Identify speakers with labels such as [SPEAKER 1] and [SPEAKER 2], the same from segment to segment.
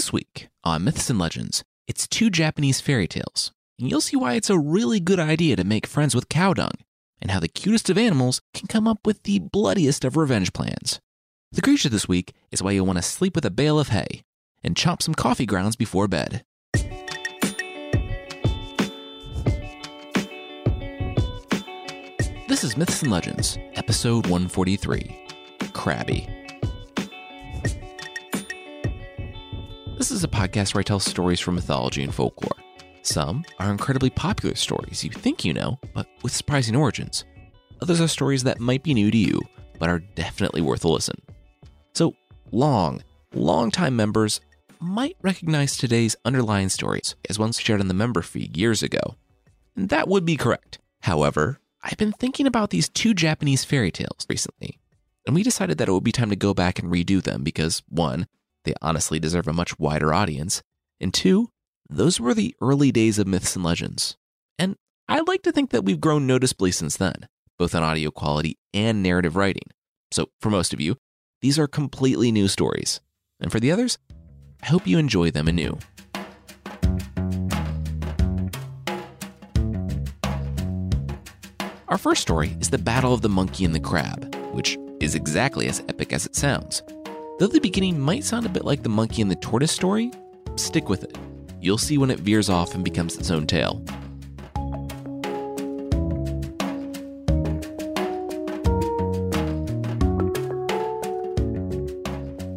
[SPEAKER 1] This week on Myths and Legends, it's two Japanese fairy tales, and you'll see why it's a really good idea to make friends with cow dung, and how the cutest of animals can come up with the bloodiest of revenge plans. The creature this week is why you'll want to sleep with a bale of hay and chop some coffee grounds before bed. This is Myths and Legends, episode 143 Crabby. This is a podcast where I tell stories from mythology and folklore. Some are incredibly popular stories you think you know, but with surprising origins. Others are stories that might be new to you, but are definitely worth a listen. So, long, long-time members might recognize today's underlying stories as ones shared on the member feed years ago. And that would be correct. However, I've been thinking about these two Japanese fairy tales recently, and we decided that it would be time to go back and redo them because, one, they honestly deserve a much wider audience, and two, those were the early days of myths and legends. And I like to think that we've grown noticeably since then, both on audio quality and narrative writing. So, for most of you, these are completely new stories. And for the others, I hope you enjoy them anew. Our first story is the Battle of the Monkey and the Crab, which is exactly as epic as it sounds. Though the beginning might sound a bit like the monkey and the tortoise story, stick with it. You'll see when it veers off and becomes its own tale.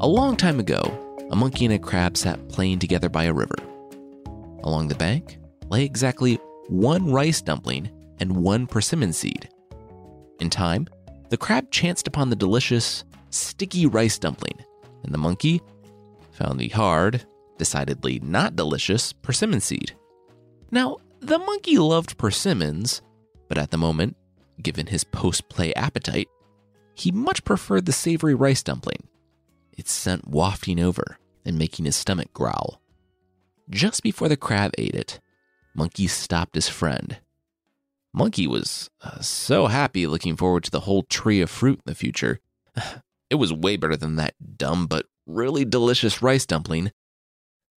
[SPEAKER 1] A long time ago, a monkey and a crab sat playing together by a river. Along the bank lay exactly one rice dumpling and one persimmon seed. In time, the crab chanced upon the delicious, sticky rice dumpling, and the monkey found the hard, decidedly not delicious persimmon seed. Now, the monkey loved persimmons, but at the moment, given his post play appetite, he much preferred the savory rice dumpling, its scent wafting over and making his stomach growl. Just before the crab ate it, Monkey stopped his friend. Monkey was uh, so happy looking forward to the whole tree of fruit in the future. It was way better than that dumb but really delicious rice dumpling.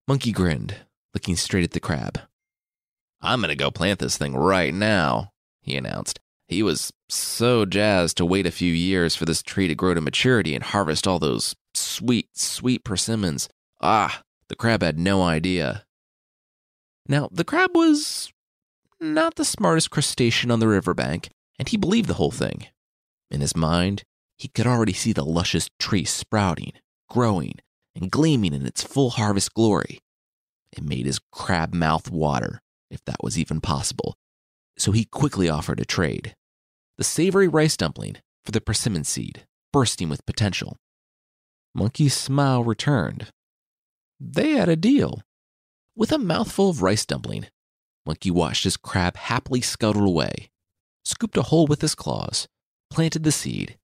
[SPEAKER 1] Monkey grinned, looking straight at the crab. I'm gonna go plant this thing right now, he announced. He was so jazzed to wait a few years for this tree to grow to maturity and harvest all those sweet, sweet persimmons. Ah, the crab had no idea. Now, the crab was not the smartest crustacean on the riverbank, and he believed the whole thing. In his mind, he could already see the luscious tree sprouting, growing, and gleaming in its full harvest glory. It made his crab mouth water, if that was even possible, so he quickly offered a trade the savory rice dumpling for the persimmon seed, bursting with potential. Monkey's smile returned. They had a deal. With a mouthful of rice dumpling, Monkey watched his crab happily scuttle away, scooped a hole with his claws, planted the seed,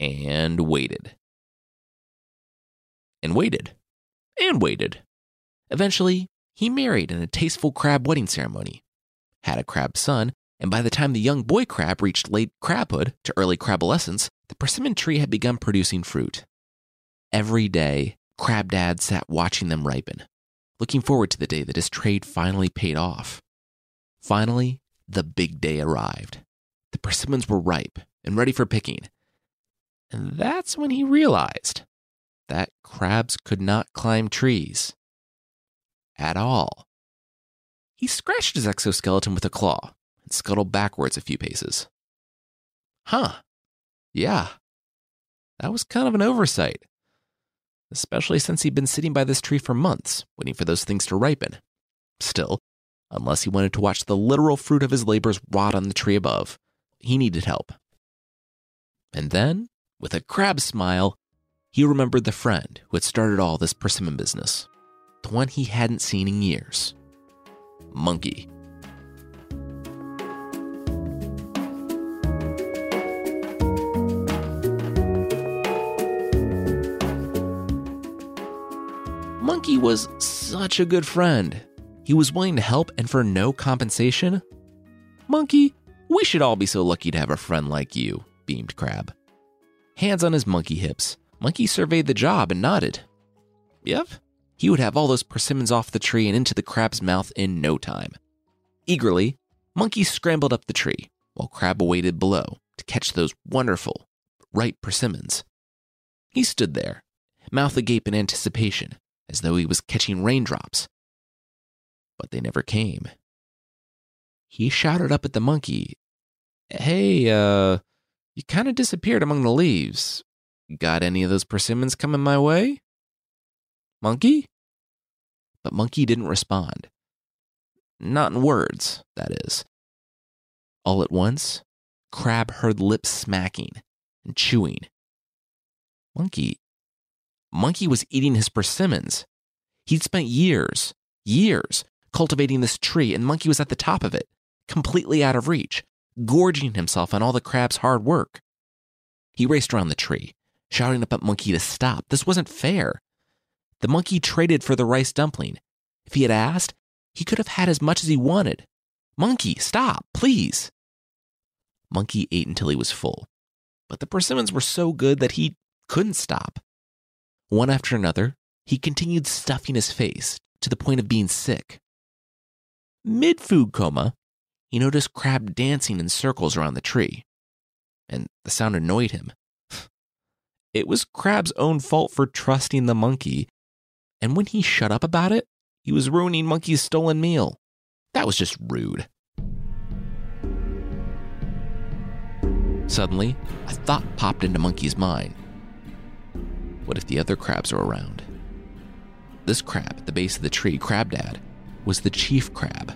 [SPEAKER 1] and waited. And waited. And waited. Eventually, he married in a tasteful crab wedding ceremony, had a crab son, and by the time the young boy crab reached late crabhood to early crabolescence, the persimmon tree had begun producing fruit. Every day, Crab Dad sat watching them ripen, looking forward to the day that his trade finally paid off. Finally, the big day arrived. The persimmons were ripe and ready for picking. And that's when he realized that crabs could not climb trees. At all. He scratched his exoskeleton with a claw and scuttled backwards a few paces. Huh. Yeah. That was kind of an oversight. Especially since he'd been sitting by this tree for months, waiting for those things to ripen. Still, unless he wanted to watch the literal fruit of his labors rot on the tree above, he needed help. And then, with a crab smile, he remembered the friend who had started all this persimmon business, the one he hadn't seen in years Monkey. Monkey was such a good friend. He was willing to help and for no compensation. Monkey, we should all be so lucky to have a friend like you, beamed Crab. Hands on his monkey hips, Monkey surveyed the job and nodded. Yep, he would have all those persimmons off the tree and into the crab's mouth in no time. Eagerly, Monkey scrambled up the tree, while Crab waited below to catch those wonderful, ripe persimmons. He stood there, mouth agape in anticipation, as though he was catching raindrops. But they never came. He shouted up at the monkey, Hey, uh, you kind of disappeared among the leaves. Got any of those persimmons coming my way? Monkey? But Monkey didn't respond. Not in words, that is. All at once, Crab heard lips smacking and chewing. Monkey. Monkey was eating his persimmons. He'd spent years, years, cultivating this tree, and Monkey was at the top of it, completely out of reach, gorging himself on all the crab's hard work. He raced around the tree, shouting up at Monkey to stop. This wasn't fair. The monkey traded for the rice dumpling. If he had asked, he could have had as much as he wanted. Monkey, stop, please. Monkey ate until he was full, but the persimmons were so good that he couldn't stop. One after another, he continued stuffing his face to the point of being sick. Mid food coma, he noticed Crab dancing in circles around the tree, and the sound annoyed him. It was Crab's own fault for trusting the monkey, and when he shut up about it, he was ruining Monkey's stolen meal. That was just rude. Suddenly, a thought popped into Monkey's mind. What if the other crabs are around? This crab at the base of the tree, Crab Dad, was the chief crab.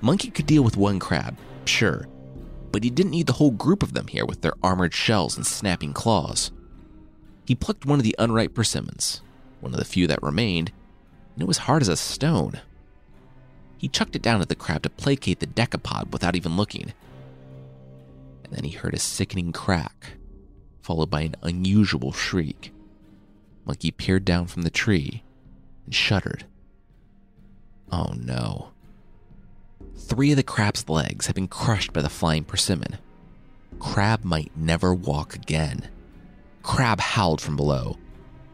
[SPEAKER 1] Monkey could deal with one crab, sure, but he didn't need the whole group of them here with their armored shells and snapping claws. He plucked one of the unripe persimmons, one of the few that remained, and it was hard as a stone. He chucked it down at the crab to placate the decapod without even looking. And then he heard a sickening crack, followed by an unusual shriek. Monkey peered down from the tree and shuddered. Oh no. Three of the crab's legs had been crushed by the flying persimmon. Crab might never walk again. Crab howled from below,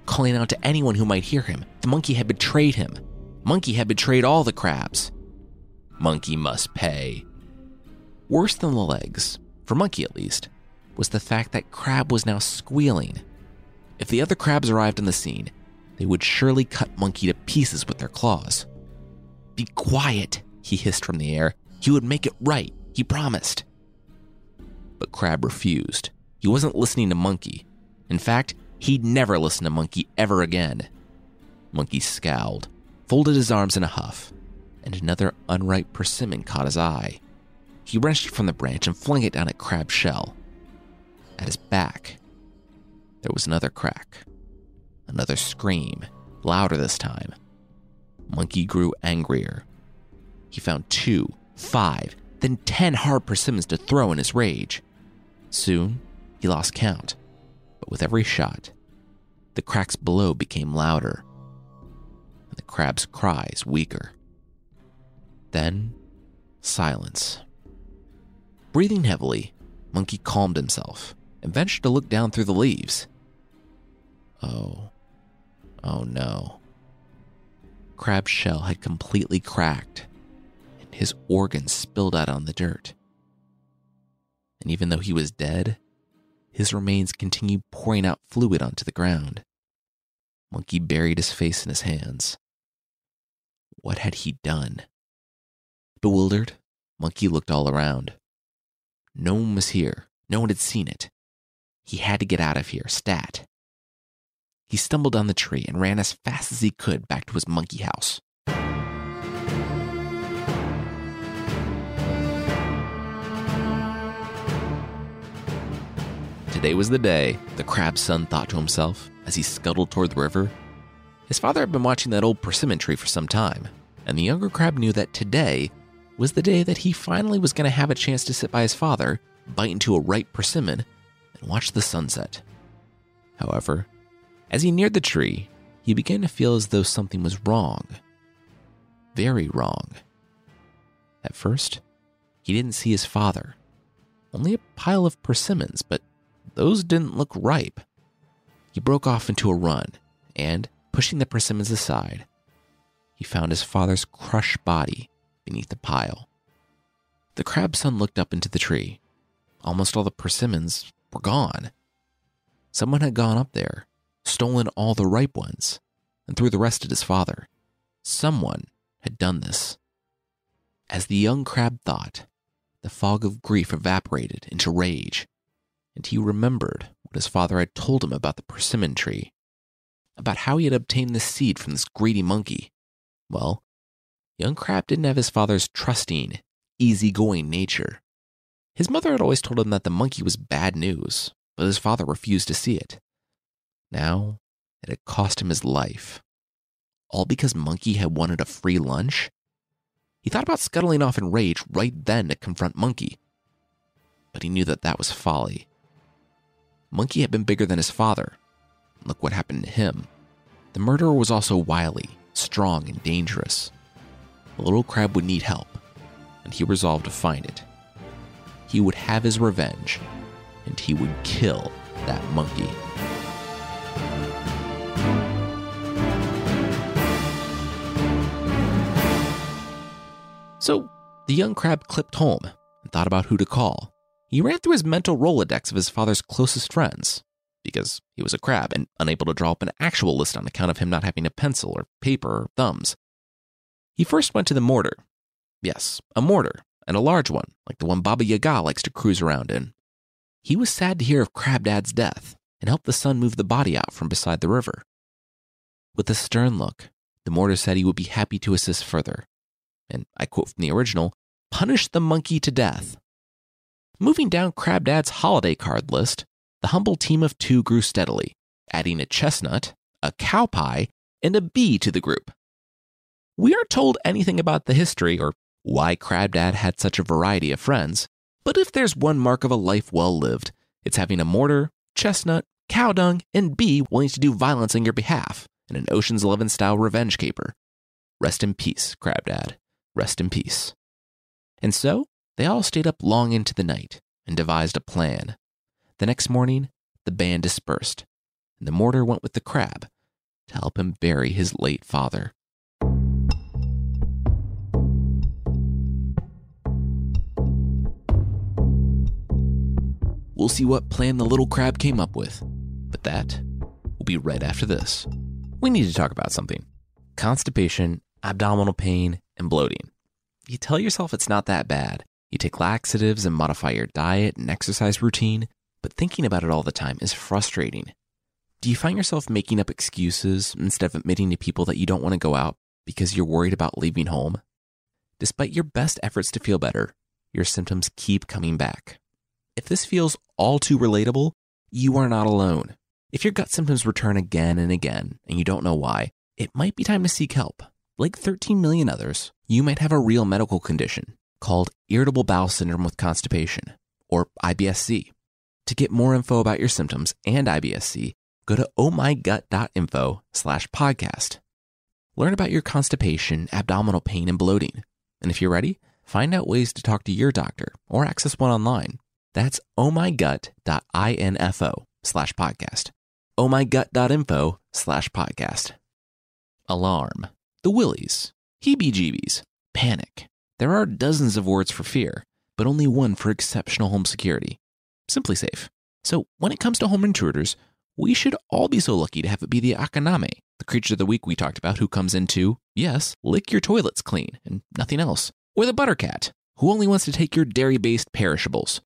[SPEAKER 1] calling out to anyone who might hear him. The monkey had betrayed him. Monkey had betrayed all the crabs. Monkey must pay. Worse than the legs, for Monkey at least, was the fact that Crab was now squealing. If the other crabs arrived on the scene, they would surely cut Monkey to pieces with their claws. Be quiet, he hissed from the air. He would make it right, he promised. But Crab refused. He wasn't listening to Monkey. In fact, he'd never listen to Monkey ever again. Monkey scowled, folded his arms in a huff, and another unripe persimmon caught his eye. He wrenched it from the branch and flung it down at Crab's shell. At his back, there was another crack, another scream, louder this time. Monkey grew angrier. He found two, five, then ten hard persimmons to throw in his rage. Soon, he lost count but with every shot, the cracks below became louder, and the crab's cries weaker. Then, silence. Breathing heavily, Monkey calmed himself and ventured to look down through the leaves. Oh, oh no. Crab's shell had completely cracked, his organs spilled out on the dirt. And even though he was dead, his remains continued pouring out fluid onto the ground. Monkey buried his face in his hands. What had he done? Bewildered, Monkey looked all around. No one was here. No one had seen it. He had to get out of here, stat. He stumbled down the tree and ran as fast as he could back to his monkey house. Today was the day, the crab's son thought to himself as he scuttled toward the river. His father had been watching that old persimmon tree for some time, and the younger crab knew that today was the day that he finally was going to have a chance to sit by his father, bite into a ripe persimmon, and watch the sunset. However, as he neared the tree, he began to feel as though something was wrong. Very wrong. At first, he didn't see his father, only a pile of persimmons, but those didn't look ripe. He broke off into a run, and Pushing the persimmons aside, he found his father's crushed body beneath the pile. The crab son looked up into the tree. Almost all the persimmons were gone. Someone had gone up there, stolen all the ripe ones, and threw the rest at his father. Someone had done this. As the young crab thought, the fog of grief evaporated into rage, and he remembered what his father had told him about the persimmon tree, about how he had obtained the seed from this greedy monkey. Well, young crab didn't have his father's trusting, easygoing nature. His mother had always told him that the monkey was bad news, but his father refused to see it. Now, it had cost him his life. All because Monkey had wanted a free lunch? He thought about scuttling off in rage right then to confront Monkey. But he knew that that was folly. Monkey had been bigger than his father. Look what happened to him. The murderer was also wily, strong, and dangerous. The little crab would need help, and he resolved to find it. He would have his revenge, and he would kill that monkey. So the young crab clipped home and thought about who to call. He ran through his mental Rolodex of his father's closest friends, because he was a crab and unable to draw up an actual list on account of him not having a pencil or paper or thumbs. He first went to the mortar. Yes, a mortar, and a large one, like the one Baba Yaga likes to cruise around in. He was sad to hear of Crab Dad's death and helped the son move the body out from beside the river. With a stern look, the mortar said he would be happy to assist further. And I quote from the original punish the monkey to death. Moving down Crab Dad's holiday card list, the humble team of two grew steadily, adding a chestnut, a cow pie, and a bee to the group. We aren't told anything about the history or why Crab Dad had such a variety of friends, but if there's one mark of a life well lived, it's having a mortar, chestnut, cow dung, and bee willing to do violence on your behalf in an Ocean's Eleven style revenge caper. Rest in peace, Crab Dad. Rest in peace. And so they all stayed up long into the night and devised a plan. The next morning, the band dispersed, and the mortar went with the crab to help him bury his late father. We'll see what plan the little crab came up with, but that will be right after this. We need to talk about something constipation, abdominal pain, and bloating. You tell yourself it's not that bad. You take laxatives and modify your diet and exercise routine, but thinking about it all the time is frustrating. Do you find yourself making up excuses instead of admitting to people that you don't want to go out because you're worried about leaving home? Despite your best efforts to feel better, your symptoms keep coming back. If this feels all too relatable, you are not alone. If your gut symptoms return again and again and you don't know why, it might be time to seek help. Like 13 million others, you might have a real medical condition called irritable bowel syndrome with constipation, or IBSC. To get more info about your symptoms and IBSC, go to ohmygut.info slash podcast. Learn about your constipation, abdominal pain, and bloating. And if you're ready, find out ways to talk to your doctor or access one online. That's ohmygut.info slash podcast. ohmygut.info slash podcast. Alarm the willies, heebie jeebies, panic. There are dozens of words for fear, but only one for exceptional home security SimpliSafe. So when it comes to home intruders, we should all be so lucky to have it be the Akaname, the creature of the week we talked about, who comes in to, yes, lick your toilets clean and nothing else. Or the Buttercat, who only wants to take your dairy based perishables.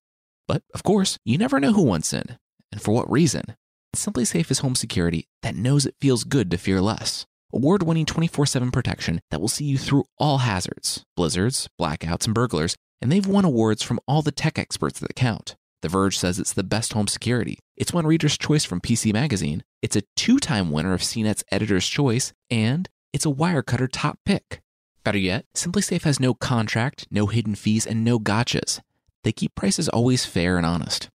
[SPEAKER 1] But of course, you never know who wants in, and for what reason. SimpliSafe is home security that knows it feels good to fear less award winning 24 7 protection that will see you through all hazards, blizzards, blackouts, and burglars, and they've won awards from all the tech experts that count. The Verge says it's the best home security. It's won Reader's Choice from PC Magazine. It's a two time winner of CNET's Editor's Choice, and it's a Wirecutter top pick. Better yet, SimpliSafe has no contract, no hidden fees, and no gotchas. They keep prices always fair and honest.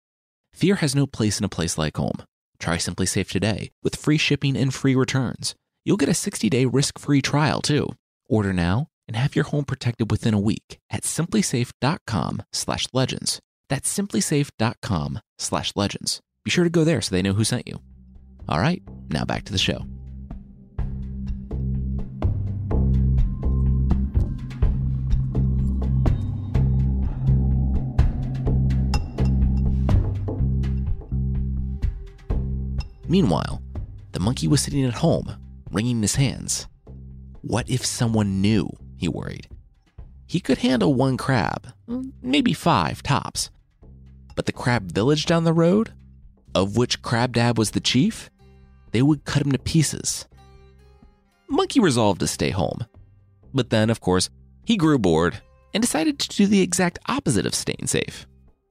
[SPEAKER 1] Fear has no place in a place like home. Try SimpliSafe today with free shipping and free returns you'll get a 60-day risk-free trial too. Order now and have your home protected within a week at simplisafe.com/legends. That's simplisafe.com/legends. Be sure to go there so they know who sent you. All right, now back to the show. Meanwhile, the monkey was sitting at home wringing his hands. What if someone knew? He worried. He could handle one crab, mm, maybe five tops. But the crab village down the road, of which Crab Dad was the chief, they would cut him to pieces. Monkey resolved to stay home. But then, of course, he grew bored and decided to do the exact opposite of staying safe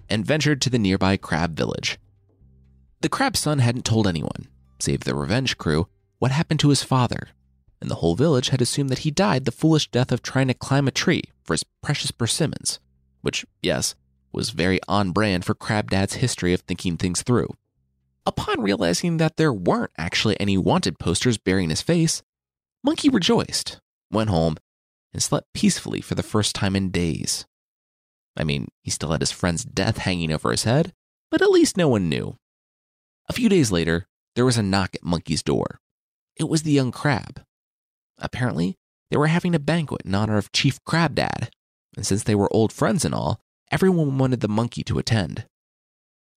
[SPEAKER 1] and ventured to the nearby crab village. The crab's son hadn't told anyone, save the revenge crew, what happened to his father, and the whole village had assumed that he died the foolish death of trying to climb a tree for his precious persimmons, which, yes, was very on brand for Crab Dad's history of thinking things through. Upon realizing that there weren't actually any wanted posters bearing his face, Monkey rejoiced, went home, and slept peacefully for the first time in days. I mean, he still had his friend's death hanging over his head, but at least no one knew. A few days later, there was a knock at Monkey's door. It was the young crab. Apparently, they were having a banquet in honor of Chief Crab Dad, and since they were old friends and all, everyone wanted the monkey to attend.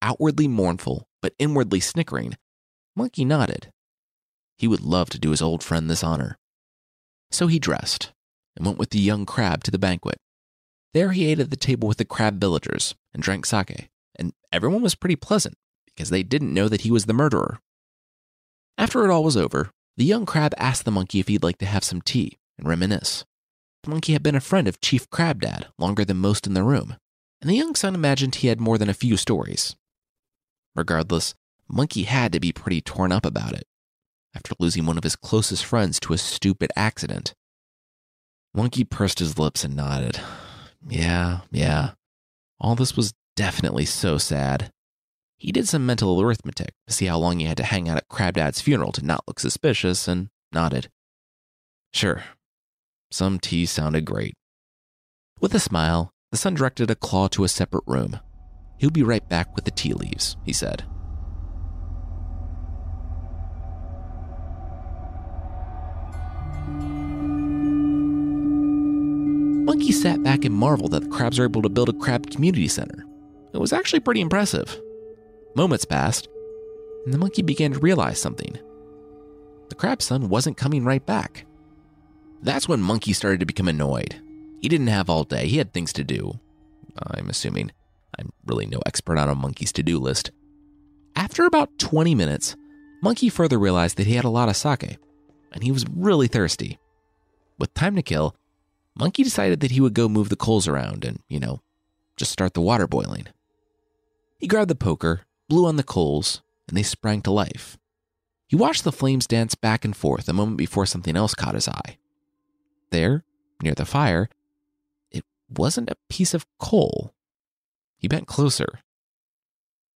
[SPEAKER 1] Outwardly mournful, but inwardly snickering, Monkey nodded. He would love to do his old friend this honor. So he dressed and went with the young crab to the banquet. There he ate at the table with the crab villagers and drank sake, and everyone was pretty pleasant because they didn't know that he was the murderer. After it all was over, the young crab asked the monkey if he'd like to have some tea and reminisce. The monkey had been a friend of Chief Crab Dad longer than most in the room, and the young son imagined he had more than a few stories. Regardless, Monkey had to be pretty torn up about it after losing one of his closest friends to a stupid accident. Monkey pursed his lips and nodded. Yeah, yeah. All this was definitely so sad. He did some mental arithmetic to see how long he had to hang out at Crab Dad's funeral to not look suspicious and nodded. Sure. Some tea sounded great. With a smile, the son directed a claw to a separate room. He'll be right back with the tea leaves, he said. Monkey sat back and marveled that the crabs were able to build a crab community center. It was actually pretty impressive. Moments passed, and the monkey began to realize something. The crab son wasn't coming right back. That's when Monkey started to become annoyed. He didn't have all day, he had things to do. I'm assuming. I'm really no expert on a monkey's to do list. After about 20 minutes, Monkey further realized that he had a lot of sake, and he was really thirsty. With time to kill, Monkey decided that he would go move the coals around and, you know, just start the water boiling. He grabbed the poker, blew on the coals, and they sprang to life. He watched the flames dance back and forth a moment before something else caught his eye. There, near the fire, it wasn't a piece of coal. He bent closer.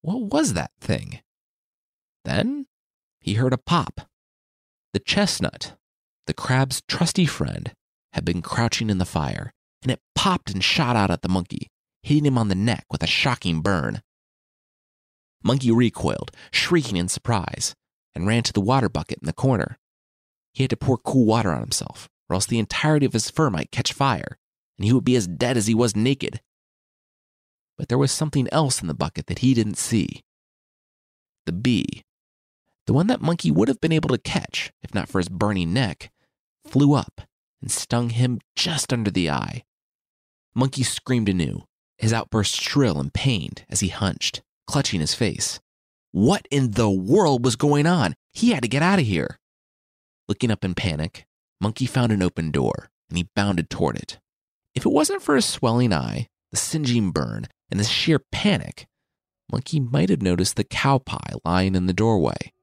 [SPEAKER 1] What was that thing? Then he heard a pop. The chestnut, the crab's trusty friend, had been crouching in the fire, and it popped and shot out at the monkey, hitting him on the neck with a shocking burn. Monkey recoiled, shrieking in surprise, and ran to the water bucket in the corner. He had to pour cool water on himself, or else the entirety of his fur might catch fire, and he would be as dead as he was naked. But there was something else in the bucket that he didn't see. The bee, the one that Monkey would have been able to catch if not for his burning neck, flew up and stung him just under the eye. Monkey screamed anew, his outburst shrill and pained as he hunched, clutching his face. What in the world was going on? He had to get out of here. Looking up in panic, Monkey found an open door and he bounded toward it. If it wasn't for his swelling eye, the singeing burn, and the sheer panic, Monkey might have noticed the cow pie lying in the doorway.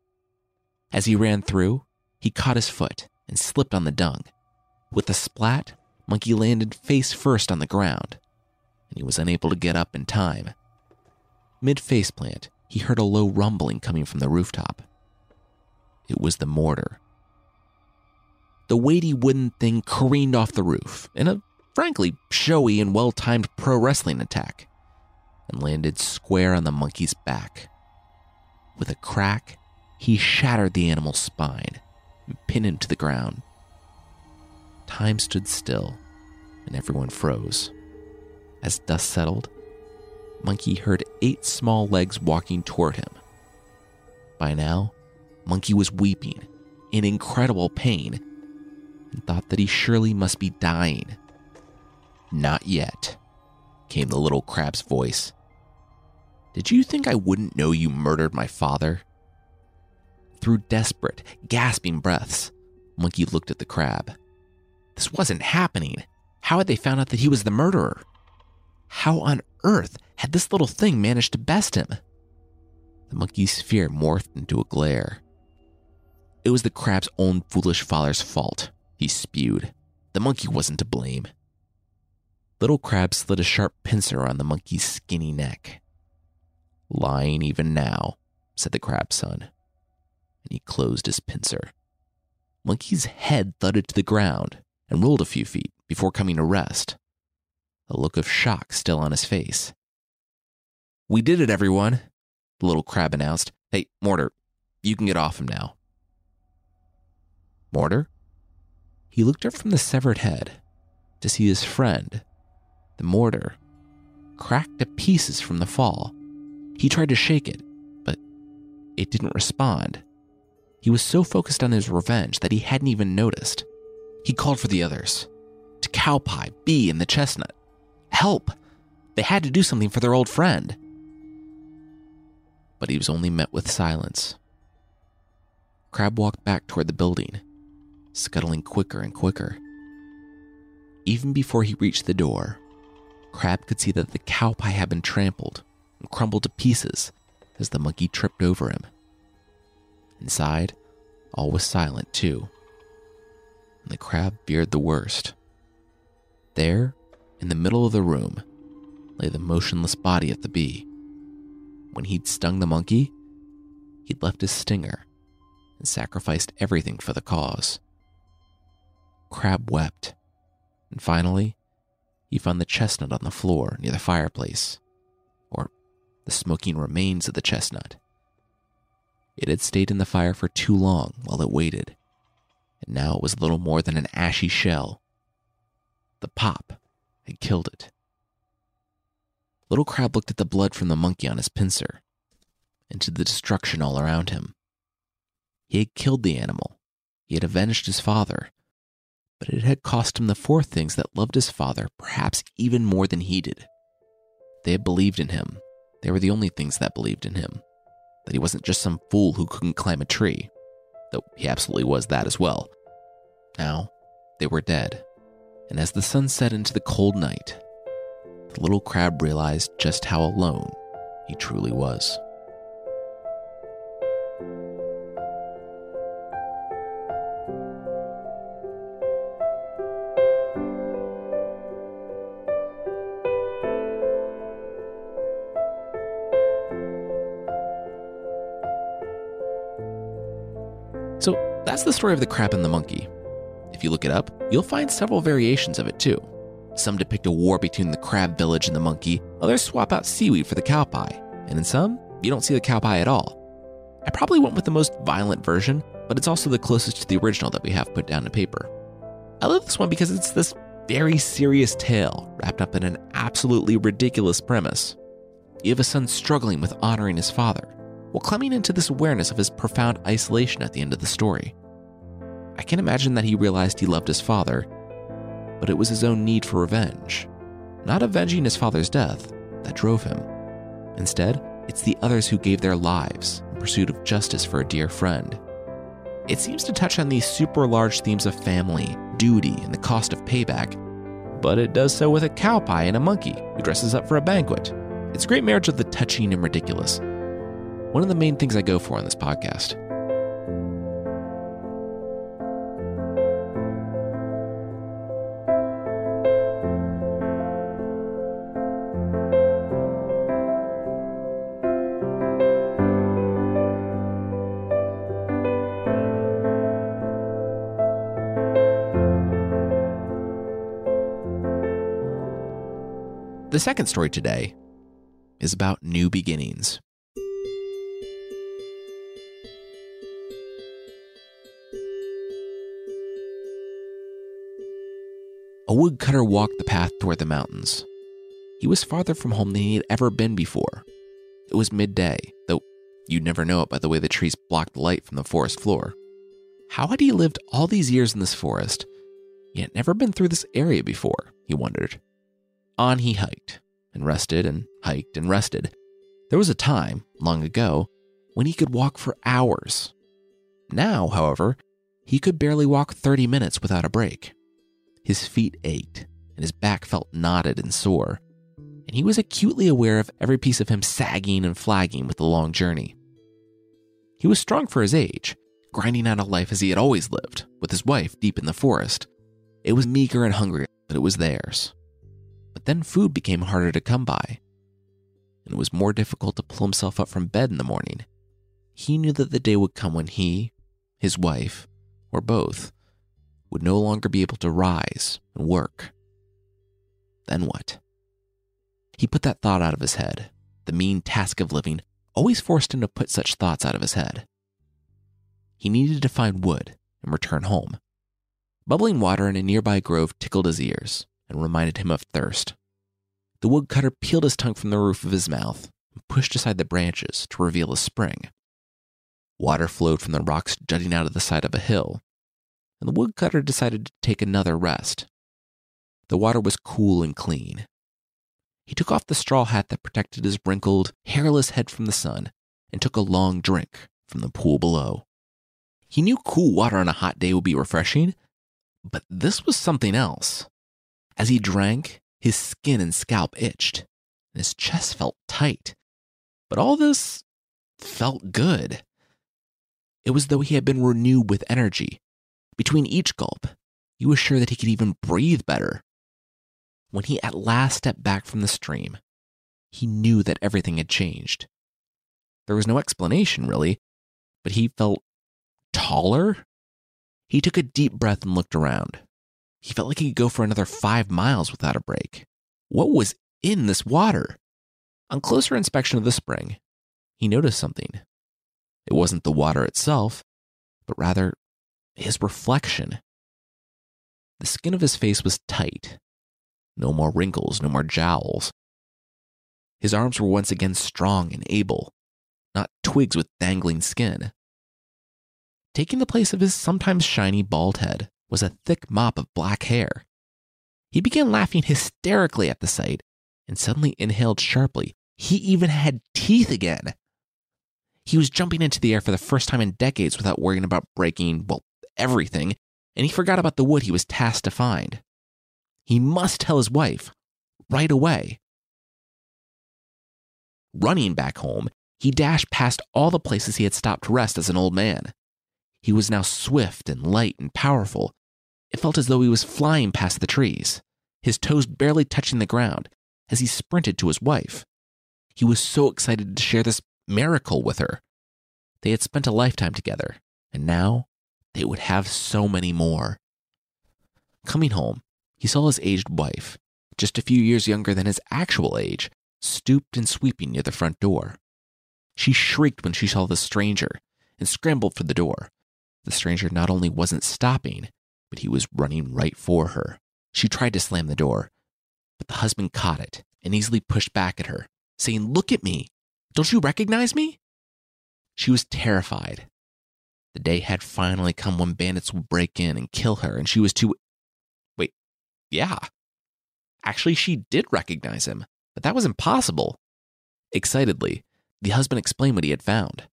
[SPEAKER 1] As he ran through, he caught his foot and slipped on the dung. With a splat, Monkey landed face first on the ground, and he was unable to get up in time. Mid faceplant, he heard a low rumbling coming from the rooftop. It was the mortar. The weighty wooden thing careened off the roof in a frankly showy and well timed pro wrestling attack and landed square on the monkey's back. With a crack, he shattered the animal's spine and pinned him to the ground. Time stood still, and everyone froze. As dust settled, Monkey heard eight small legs walking toward him. By now, Monkey was weeping in incredible pain and thought that he surely must be dying. Not yet, came the little crab's voice. Did you think I wouldn't know you murdered my father? Through desperate, gasping breaths, Monkey looked at the crab. This wasn't happening. How had they found out that he was the murderer? How on earth had this little thing managed to best him? The monkey's fear morphed into a glare. It was the crab's own foolish father's fault, he spewed. The monkey wasn't to blame. Little Crab slid a sharp pincer around the monkey's skinny neck. Lying even now, said the crab's son, and he closed his pincer. Monkey's head thudded to the ground and rolled a few feet before coming to rest, a look of shock still on his face. We did it, everyone, the little crab announced. Hey, Mortar, you can get off him now. Mortar? He looked up from the severed head to see his friend, the mortar, cracked to pieces from the fall. He tried to shake it, but it didn't respond. He was so focused on his revenge that he hadn't even noticed. He called for the others to Cowpie, Bee, and the chestnut. Help! They had to do something for their old friend. But he was only met with silence. Crab walked back toward the building, scuttling quicker and quicker. Even before he reached the door, Crab could see that the cowpie had been trampled and crumbled to pieces as the monkey tripped over him. Inside, all was silent too, and the crab feared the worst. There, in the middle of the room, lay the motionless body of the bee. When he'd stung the monkey, he'd left his stinger and sacrificed everything for the cause. Crab wept, and finally, he found the chestnut on the floor near the fireplace, or the smoking remains of the chestnut. It had stayed in the fire for too long while it waited, and now it was little more than an ashy shell. The pop had killed it. Little Crab looked at the blood from the monkey on his pincer, and to the destruction all around him. He had killed the animal, he had avenged his father, but it had cost him the four things that loved his father perhaps even more than he did. They had believed in him. They were the only things that believed in him. That he wasn't just some fool who couldn't climb a tree, though he absolutely was that as well. Now, they were dead. And as the sun set into the cold night, the little crab realized just how alone he truly was. So that's the story of the crab and the monkey. If you look it up, you'll find several variations of it too. Some depict a war between the crab village and the monkey, others swap out seaweed for the cowpie, and in some, you don't see the cowpie at all. I probably went with the most violent version, but it's also the closest to the original that we have put down to paper. I love this one because it's this very serious tale wrapped up in an absolutely ridiculous premise. You have a son struggling with honoring his father, while climbing into this awareness of his profound isolation at the end of the story. I can't imagine that he realized he loved his father, but it was his own need for revenge, not avenging his father's death, that drove him. Instead, it's the others who gave their lives in pursuit of justice for a dear friend. It seems to touch on these super large themes of family, duty, and the cost of payback, but it does so with a cowpie and a monkey who dresses up for a banquet. It's a great marriage of the touching and ridiculous, one of the main things I go for on this podcast. The second story today is about new beginnings. A woodcutter walked the path toward the mountains. He was farther from home than he had ever been before. It was midday, though You'd never know it by the way the trees blocked light from the forest floor. How had he lived all these years in this forest, yet never been through this area before, he wondered. On he hiked, and rested, and hiked, and rested. There was a time, long ago, when he could walk for hours. Now, however, he could barely walk 30 minutes without a break. His feet ached, and his back felt knotted and sore, and he was acutely aware of every piece of him sagging and flagging with the long journey. He was strong for his age, grinding out a life as he had always lived, with his wife deep in the forest. It was meager and hungry, but it was theirs. But then food became harder to come by, and it was more difficult to pull himself up from bed in the morning. He knew that the day would come when he, his wife, or both, would no longer be able to rise and work. Then what? He put that thought out of his head. The mean task of living always forced him to put such thoughts out of his head. He needed to find wood and return home. Bubbling water in a nearby grove tickled his ears and reminded him of thirst. The woodcutter peeled his tongue from the roof of his mouth and pushed aside the branches to reveal a spring. Water flowed from the rocks jutting out of the side of a hill, and the woodcutter decided to take another rest. The water was cool and clean. He took off the straw hat that protected his wrinkled, hairless head from the sun and took a long drink from the pool below. He knew cool water on a hot day would be refreshing, but this was something else. As he drank, his skin and scalp itched, and his chest felt tight. But all this felt good. It was as though he had been renewed with energy. Between each gulp, he was sure that he could even breathe better. When he at last stepped back from the stream, he knew that everything had changed. There was no explanation, really, but he felt taller. He took a deep breath and looked around. He felt like he could go for another five miles without a break. What was in this water? On closer inspection of the spring, he noticed something. It wasn't the water itself, but rather his reflection. The skin of his face was tight. No more wrinkles, no more jowls. His arms were once again strong and able, not twigs with dangling skin. Taking the place of his sometimes shiny bald head was a thick mop of black hair. He began laughing hysterically at the sight and suddenly inhaled sharply. He even had teeth again. He was jumping into the air for the first time in decades without worrying about breaking, well, everything, and he forgot about the wood he was tasked to find. He must tell his wife right away. Running back home, he dashed past all the places he had stopped to rest as an old man. He was now swift and light and powerful. It felt as though he was flying past the trees, his toes barely touching the ground as he sprinted to his wife. He was so excited to share this miracle with her. They had spent a lifetime together, and now they would have so many more. Coming home, he saw his aged wife, just a few years younger than his actual age, stooped and sweeping near the front door. She shrieked when she saw the stranger and scrambled for the door, the stranger not only wasn't stopping, but he was running right for her. She tried to slam the door, but the husband caught it and easily pushed back at her, saying, Look at me. Don't you recognize me? She was terrified. The day had finally come when bandits would break in and kill her, and she was too. Wait, yeah. Actually, she did recognize him, but that was impossible. Excitedly, the husband explained what he had found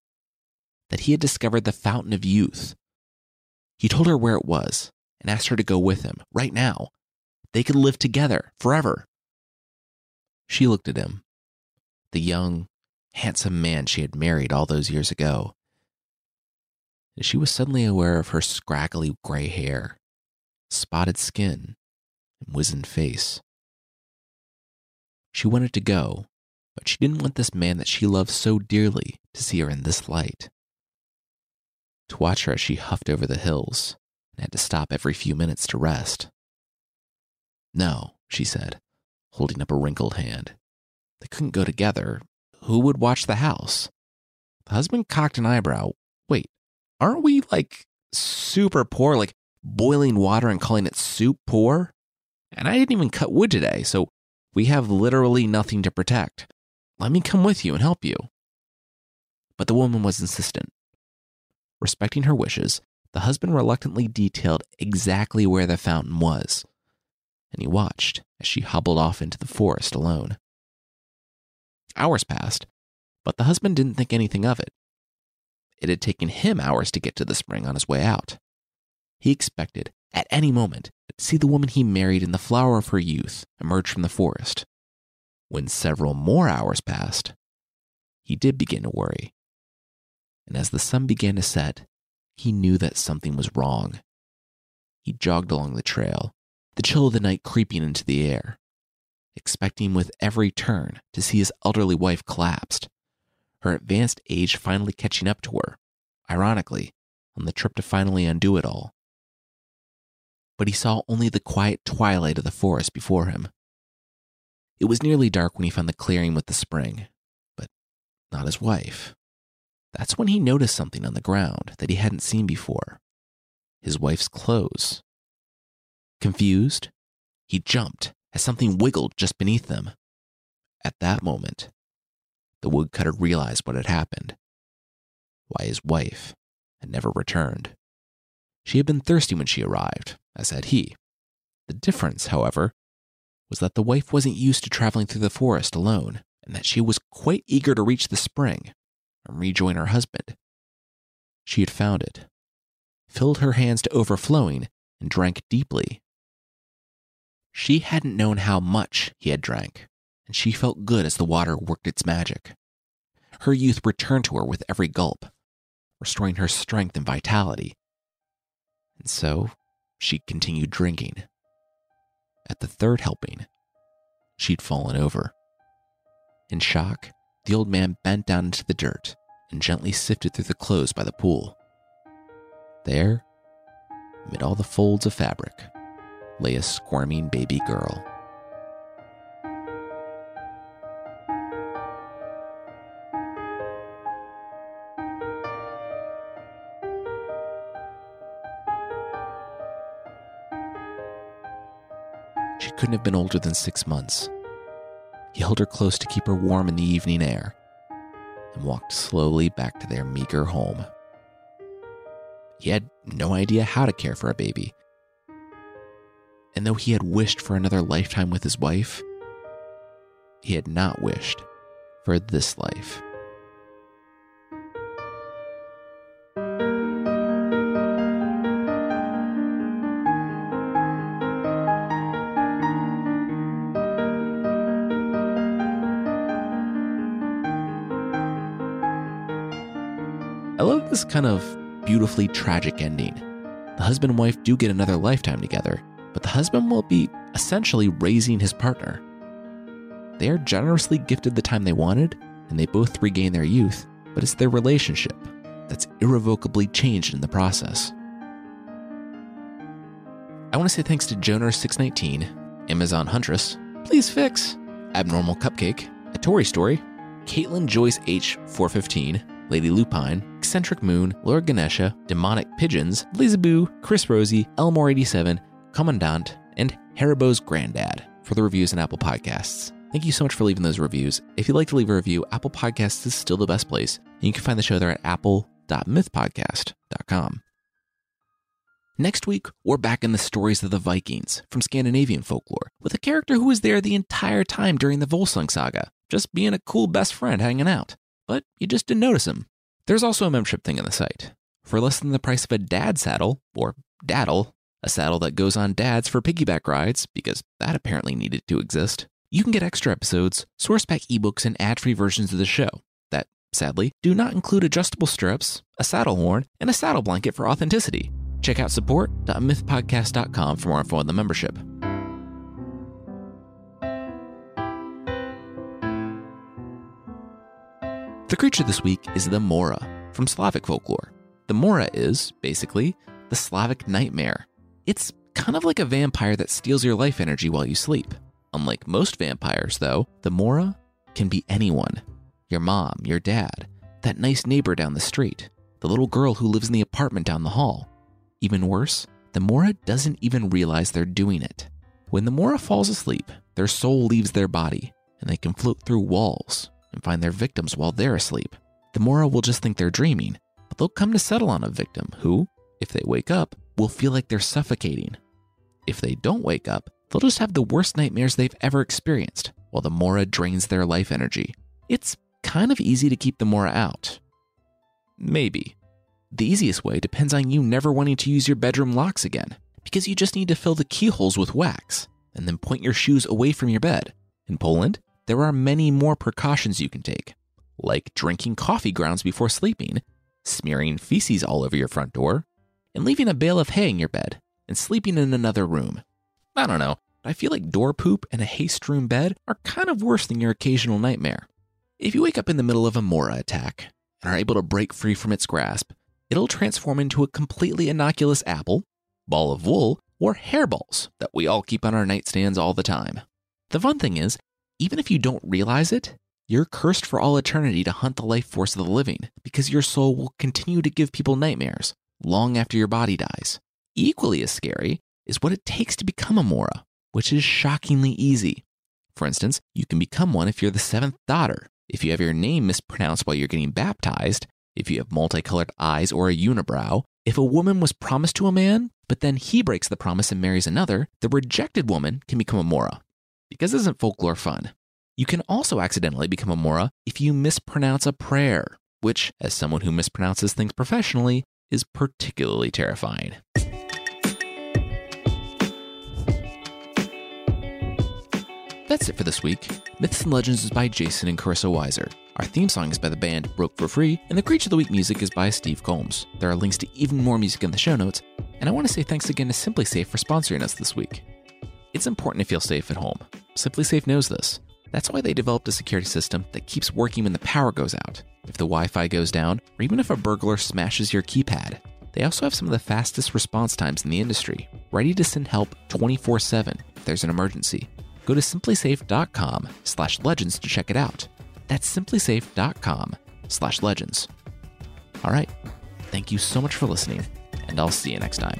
[SPEAKER 1] that he had discovered the Fountain of Youth, he told her where it was and asked her to go with him right now. They could live together forever. She looked at him, the young, handsome man she had married all those years ago. And she was suddenly aware of her scraggly gray hair, spotted skin, and wizened face. She wanted to go, but she didn't want this man that she loved so dearly to see her in this light to watch her as she huffed over the hills and had to stop every few minutes to rest. No, she said, holding up a wrinkled hand. They couldn't go together. Who would watch the house? The husband cocked an eyebrow. Wait, aren't we like super poor, like boiling water and calling it soup poor? And I didn't even cut wood today, so we have literally nothing to protect. Let me come with you and help you. but the woman was insistent. Respecting her wishes, the husband reluctantly detailed exactly where the fountain was, and he watched as she hobbled off into the forest alone. Hours passed, but the husband didn't think anything of it. It had taken him hours to get to the spring on his way out. He expected, at any moment, to see the woman he married in the flower of her youth emerge from the forest. When several more hours passed, he did begin to worry. And as the sun began to set, he knew that something was wrong. He jogged along the trail, the chill of the night creeping into the air, expecting with every turn to see his elderly wife collapsed, her advanced age finally catching up to her, ironically, on the trip to finally undo it all. But he saw only the quiet twilight of the forest before him. It was nearly dark when he found the clearing with the spring, but not his wife. That's when he noticed something on the ground that he hadn't seen before his wife's clothes. Confused, he jumped as something wiggled just beneath them. At that moment, the woodcutter realized what had happened. Why his wife had never returned. She had been thirsty when she arrived, as had he. The difference, however, was that the wife wasn't used to traveling through the forest alone, and that she was quite eager to reach the spring and rejoin her husband. She had found it, filled her hands to overflowing, and drank deeply. She hadn't known how much he had drank, and she felt good as the water worked its magic. Her youth returned to her with every gulp, restoring her strength and vitality. And so she continued drinking. At the third helping, she'd fallen over. In shock, the old man bent down into the dirt and gently sifted through the clothes by the pool. There, amid all the folds of fabric, lay a squirming baby girl. She couldn't have been older than six months. He held her close to keep her warm in the evening air and walked slowly back to their meager home. He had no idea how to care for a baby. And though he had wished for another lifetime with his wife, he had not wished for this life. This kind of beautifully tragic ending. The husband and wife do get another lifetime together, but the husband will be essentially raising his partner. They are generously gifted the time they wanted, and they both regain their youth, but it's their relationship that's irrevocably changed in the process. I want to say thanks to Joner619, Amazon Huntress, Please Fix, Abnormal Cupcake, A Tory Story, Caitlin Joyce H415, Lady Lupine, Eccentric Moon, Lord Ganesha, Demonic Pigeons, Lizaboo, Chris Rosie, Elmore87, Commandant, and Haribo's Granddad for the reviews on Apple Podcasts. Thank you so much for leaving those reviews. If you'd like to leave a review, Apple Podcasts is still the best place. And you can find the show there at apple.mythpodcast.com. Next week, we're back in the stories of the Vikings from Scandinavian folklore with a character who was there the entire time during the Volsung saga, just being a cool best friend hanging out but you just didn't notice him. There's also a membership thing on the site. For less than the price of a dad saddle, or daddle, a saddle that goes on dads for piggyback rides, because that apparently needed to exist, you can get extra episodes, source pack ebooks, and ad free versions of the show that, sadly, do not include adjustable stirrups, a saddle horn, and a saddle blanket for authenticity. Check out support.mythpodcast.com for more info on the membership. The creature this week is the Mora from Slavic folklore. The Mora is, basically, the Slavic nightmare. It's kind of like a vampire that steals your life energy while you sleep. Unlike most vampires, though, the Mora can be anyone your mom, your dad, that nice neighbor down the street, the little girl who lives in the apartment down the hall. Even worse, the Mora doesn't even realize they're doing it. When the Mora falls asleep, their soul leaves their body and they can float through walls, and find their victims while they're asleep. the Mora will just think they're dreaming, but they'll come to settle on a victim who, if they wake up, will feel like they're suffocating. If they don't wake up, they'll just have the worst nightmares they've ever experienced while the Mora drains their life energy. It's kind of easy to keep the Mora out. Maybe. The easiest way depends on you never wanting to use your bedroom locks again, because you just need to fill the keyholes with wax and then point your shoes away from your bed. In Poland, there are many more precautions you can take, like drinking coffee grounds before sleeping, smearing feces all over your front door, and leaving a bale of hay in your bed and sleeping in another room. I don't know, I feel like door poop and a hay strewn bed are kind of worse than your occasional nightmare. If you wake up in the middle of a Mora attack and are able to break free from its grasp, it'll transform into a completely innocuous apple, ball of wool, or hairballs that we all keep on our nightstands all the time. The fun thing is, even if you don't realize it, you're cursed for all eternity to hunt the life force of the living because your soul will continue to give people nightmares long after your body dies. Equally as scary is what it takes to become a Mora, which is shockingly easy. For instance, you can become one if you're the seventh daughter, if you have your name mispronounced while you're getting baptized, if you have multicolored eyes or a unibrow, if a woman was promised to a man, but then he breaks the promise and marries another, the rejected woman can become a Mora. Because isn't folklore fun? You can also accidentally become a Mora if you mispronounce a prayer, which, as someone who mispronounces things professionally, is particularly terrifying. That's it for this week. Myths and Legends is by Jason and Carissa Weiser. Our theme song is by the band Broke for Free, and the Creature of the Week music is by Steve Combs. There are links to even more music in the show notes, and I want to say thanks again to SimpliSafe for sponsoring us this week. It's important to feel safe at home. SimpliSafe knows this. That's why they developed a security system that keeps working when the power goes out, if the Wi Fi goes down, or even if a burglar smashes your keypad. They also have some of the fastest response times in the industry, ready to send help 24 7 if there's an emergency. Go to simplisafe.com slash legends to check it out. That's simplisafe.com slash legends. All right. Thank you so much for listening, and I'll see you next time.